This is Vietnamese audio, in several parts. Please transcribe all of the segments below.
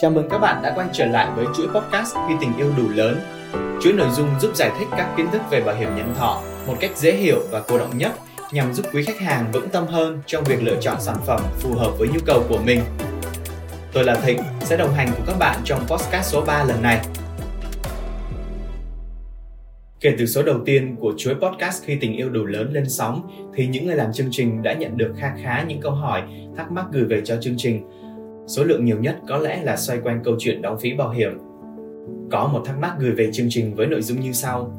Chào mừng các bạn đã quay trở lại với chuỗi podcast Khi tình yêu đủ lớn. Chuỗi nội dung giúp giải thích các kiến thức về bảo hiểm nhân thọ một cách dễ hiểu và cô động nhất nhằm giúp quý khách hàng vững tâm hơn trong việc lựa chọn sản phẩm phù hợp với nhu cầu của mình. Tôi là Thịnh, sẽ đồng hành cùng các bạn trong podcast số 3 lần này. Kể từ số đầu tiên của chuỗi podcast Khi tình yêu đủ lớn lên sóng thì những người làm chương trình đã nhận được kha khá những câu hỏi, thắc mắc gửi về cho chương trình Số lượng nhiều nhất có lẽ là xoay quanh câu chuyện đóng phí bảo hiểm. Có một thắc mắc gửi về chương trình với nội dung như sau.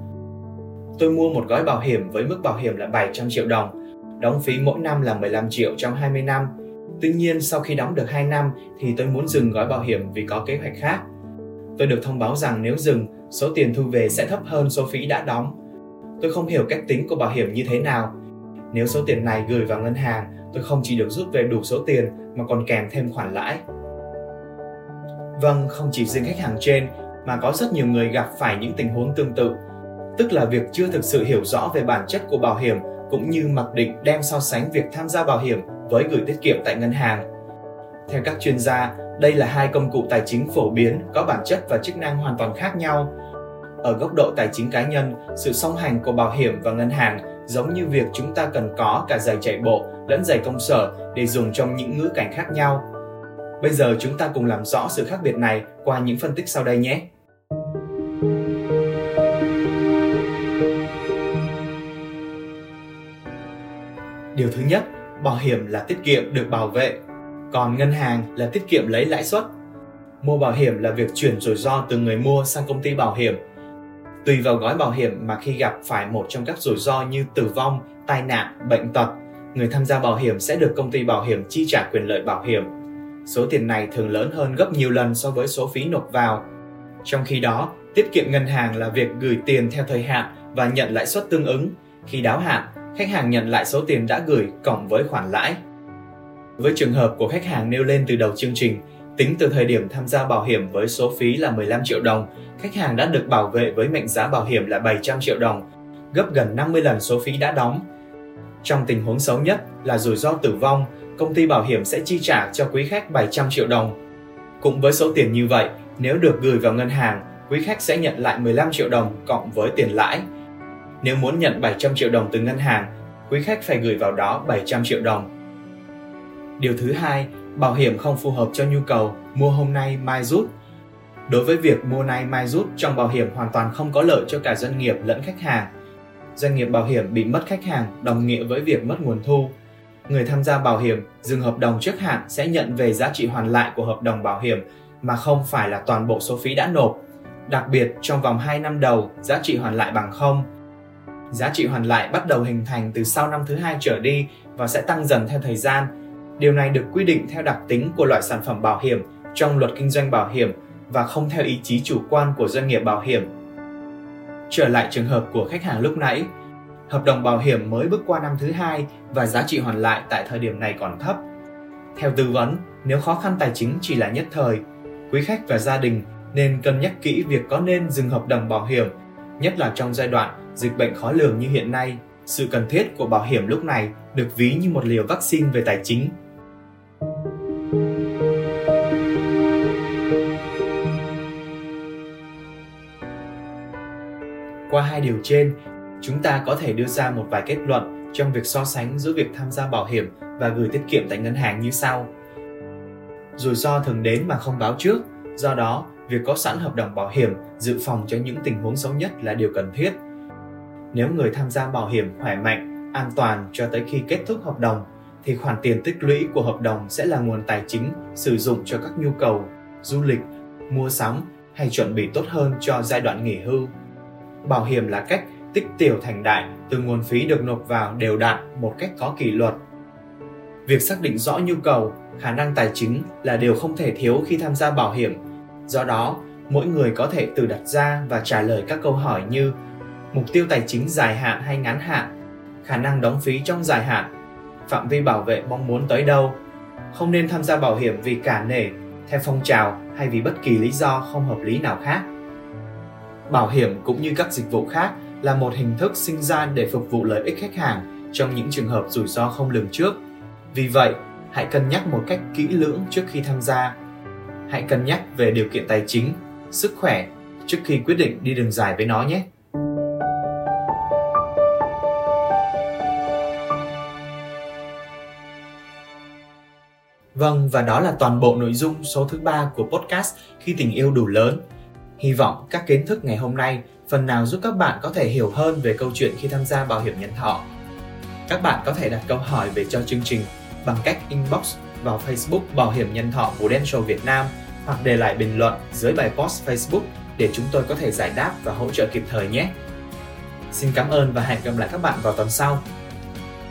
Tôi mua một gói bảo hiểm với mức bảo hiểm là 700 triệu đồng, đóng phí mỗi năm là 15 triệu trong 20 năm. Tuy nhiên sau khi đóng được 2 năm thì tôi muốn dừng gói bảo hiểm vì có kế hoạch khác. Tôi được thông báo rằng nếu dừng, số tiền thu về sẽ thấp hơn số phí đã đóng. Tôi không hiểu cách tính của bảo hiểm như thế nào. Nếu số tiền này gửi vào ngân hàng, tôi không chỉ được rút về đủ số tiền mà còn kèm thêm khoản lãi. Vâng, không chỉ riêng khách hàng trên mà có rất nhiều người gặp phải những tình huống tương tự, tức là việc chưa thực sự hiểu rõ về bản chất của bảo hiểm cũng như mặc định đem so sánh việc tham gia bảo hiểm với gửi tiết kiệm tại ngân hàng. Theo các chuyên gia, đây là hai công cụ tài chính phổ biến có bản chất và chức năng hoàn toàn khác nhau. Ở góc độ tài chính cá nhân, sự song hành của bảo hiểm và ngân hàng giống như việc chúng ta cần có cả giày chạy bộ lẫn giày công sở để dùng trong những ngữ cảnh khác nhau. Bây giờ chúng ta cùng làm rõ sự khác biệt này qua những phân tích sau đây nhé. Điều thứ nhất, bảo hiểm là tiết kiệm được bảo vệ, còn ngân hàng là tiết kiệm lấy lãi suất. Mua bảo hiểm là việc chuyển rủi ro từ người mua sang công ty bảo hiểm Tùy vào gói bảo hiểm mà khi gặp phải một trong các rủi ro như tử vong, tai nạn, bệnh tật, người tham gia bảo hiểm sẽ được công ty bảo hiểm chi trả quyền lợi bảo hiểm. Số tiền này thường lớn hơn gấp nhiều lần so với số phí nộp vào. Trong khi đó, tiết kiệm ngân hàng là việc gửi tiền theo thời hạn và nhận lãi suất tương ứng. Khi đáo hạn, khách hàng nhận lại số tiền đã gửi cộng với khoản lãi. Với trường hợp của khách hàng nêu lên từ đầu chương trình, tính từ thời điểm tham gia bảo hiểm với số phí là 15 triệu đồng khách hàng đã được bảo vệ với mệnh giá bảo hiểm là 700 triệu đồng, gấp gần 50 lần số phí đã đóng. Trong tình huống xấu nhất là rủi ro tử vong, công ty bảo hiểm sẽ chi trả cho quý khách 700 triệu đồng. Cũng với số tiền như vậy, nếu được gửi vào ngân hàng, quý khách sẽ nhận lại 15 triệu đồng cộng với tiền lãi. Nếu muốn nhận 700 triệu đồng từ ngân hàng, quý khách phải gửi vào đó 700 triệu đồng. Điều thứ hai, bảo hiểm không phù hợp cho nhu cầu mua hôm nay mai rút Đối với việc mua nay mai rút trong bảo hiểm hoàn toàn không có lợi cho cả doanh nghiệp lẫn khách hàng. Doanh nghiệp bảo hiểm bị mất khách hàng đồng nghĩa với việc mất nguồn thu. Người tham gia bảo hiểm dừng hợp đồng trước hạn sẽ nhận về giá trị hoàn lại của hợp đồng bảo hiểm mà không phải là toàn bộ số phí đã nộp. Đặc biệt trong vòng 2 năm đầu, giá trị hoàn lại bằng không. Giá trị hoàn lại bắt đầu hình thành từ sau năm thứ hai trở đi và sẽ tăng dần theo thời gian. Điều này được quy định theo đặc tính của loại sản phẩm bảo hiểm trong luật kinh doanh bảo hiểm và không theo ý chí chủ quan của doanh nghiệp bảo hiểm. Trở lại trường hợp của khách hàng lúc nãy, hợp đồng bảo hiểm mới bước qua năm thứ hai và giá trị hoàn lại tại thời điểm này còn thấp. Theo tư vấn, nếu khó khăn tài chính chỉ là nhất thời, quý khách và gia đình nên cân nhắc kỹ việc có nên dừng hợp đồng bảo hiểm, nhất là trong giai đoạn dịch bệnh khó lường như hiện nay. Sự cần thiết của bảo hiểm lúc này được ví như một liều vaccine về tài chính Qua hai điều trên, chúng ta có thể đưa ra một vài kết luận trong việc so sánh giữa việc tham gia bảo hiểm và gửi tiết kiệm tại ngân hàng như sau. Rủi ro thường đến mà không báo trước, do đó việc có sẵn hợp đồng bảo hiểm dự phòng cho những tình huống xấu nhất là điều cần thiết. Nếu người tham gia bảo hiểm khỏe mạnh, an toàn cho tới khi kết thúc hợp đồng thì khoản tiền tích lũy của hợp đồng sẽ là nguồn tài chính sử dụng cho các nhu cầu du lịch, mua sắm hay chuẩn bị tốt hơn cho giai đoạn nghỉ hưu Bảo hiểm là cách tích tiểu thành đại từ nguồn phí được nộp vào đều đặn một cách có kỷ luật. Việc xác định rõ nhu cầu, khả năng tài chính là điều không thể thiếu khi tham gia bảo hiểm. Do đó, mỗi người có thể tự đặt ra và trả lời các câu hỏi như mục tiêu tài chính dài hạn hay ngắn hạn, khả năng đóng phí trong dài hạn, phạm vi bảo vệ mong muốn tới đâu, không nên tham gia bảo hiểm vì cả nể, theo phong trào hay vì bất kỳ lý do không hợp lý nào khác bảo hiểm cũng như các dịch vụ khác là một hình thức sinh ra để phục vụ lợi ích khách hàng trong những trường hợp rủi ro không lường trước. Vì vậy, hãy cân nhắc một cách kỹ lưỡng trước khi tham gia. hãy cân nhắc về điều kiện tài chính, sức khỏe trước khi quyết định đi đường dài với nó nhé. Vâng, và đó là toàn bộ nội dung số thứ ba của podcast Khi tình yêu đủ lớn. Hy vọng các kiến thức ngày hôm nay phần nào giúp các bạn có thể hiểu hơn về câu chuyện khi tham gia bảo hiểm nhân thọ. Các bạn có thể đặt câu hỏi về cho chương trình bằng cách inbox vào Facebook Bảo hiểm nhân thọ Prudential Việt Nam hoặc để lại bình luận dưới bài post Facebook để chúng tôi có thể giải đáp và hỗ trợ kịp thời nhé. Xin cảm ơn và hẹn gặp lại các bạn vào tuần sau.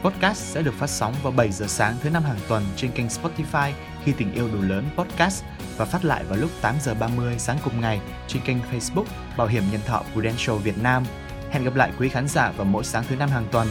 Podcast sẽ được phát sóng vào 7 giờ sáng thứ năm hàng tuần trên kênh Spotify khi tình yêu đủ lớn podcast và phát lại vào lúc 8 giờ 30 sáng cùng ngày trên kênh Facebook Bảo hiểm nhân thọ Prudential Việt Nam. Hẹn gặp lại quý khán giả vào mỗi sáng thứ năm hàng tuần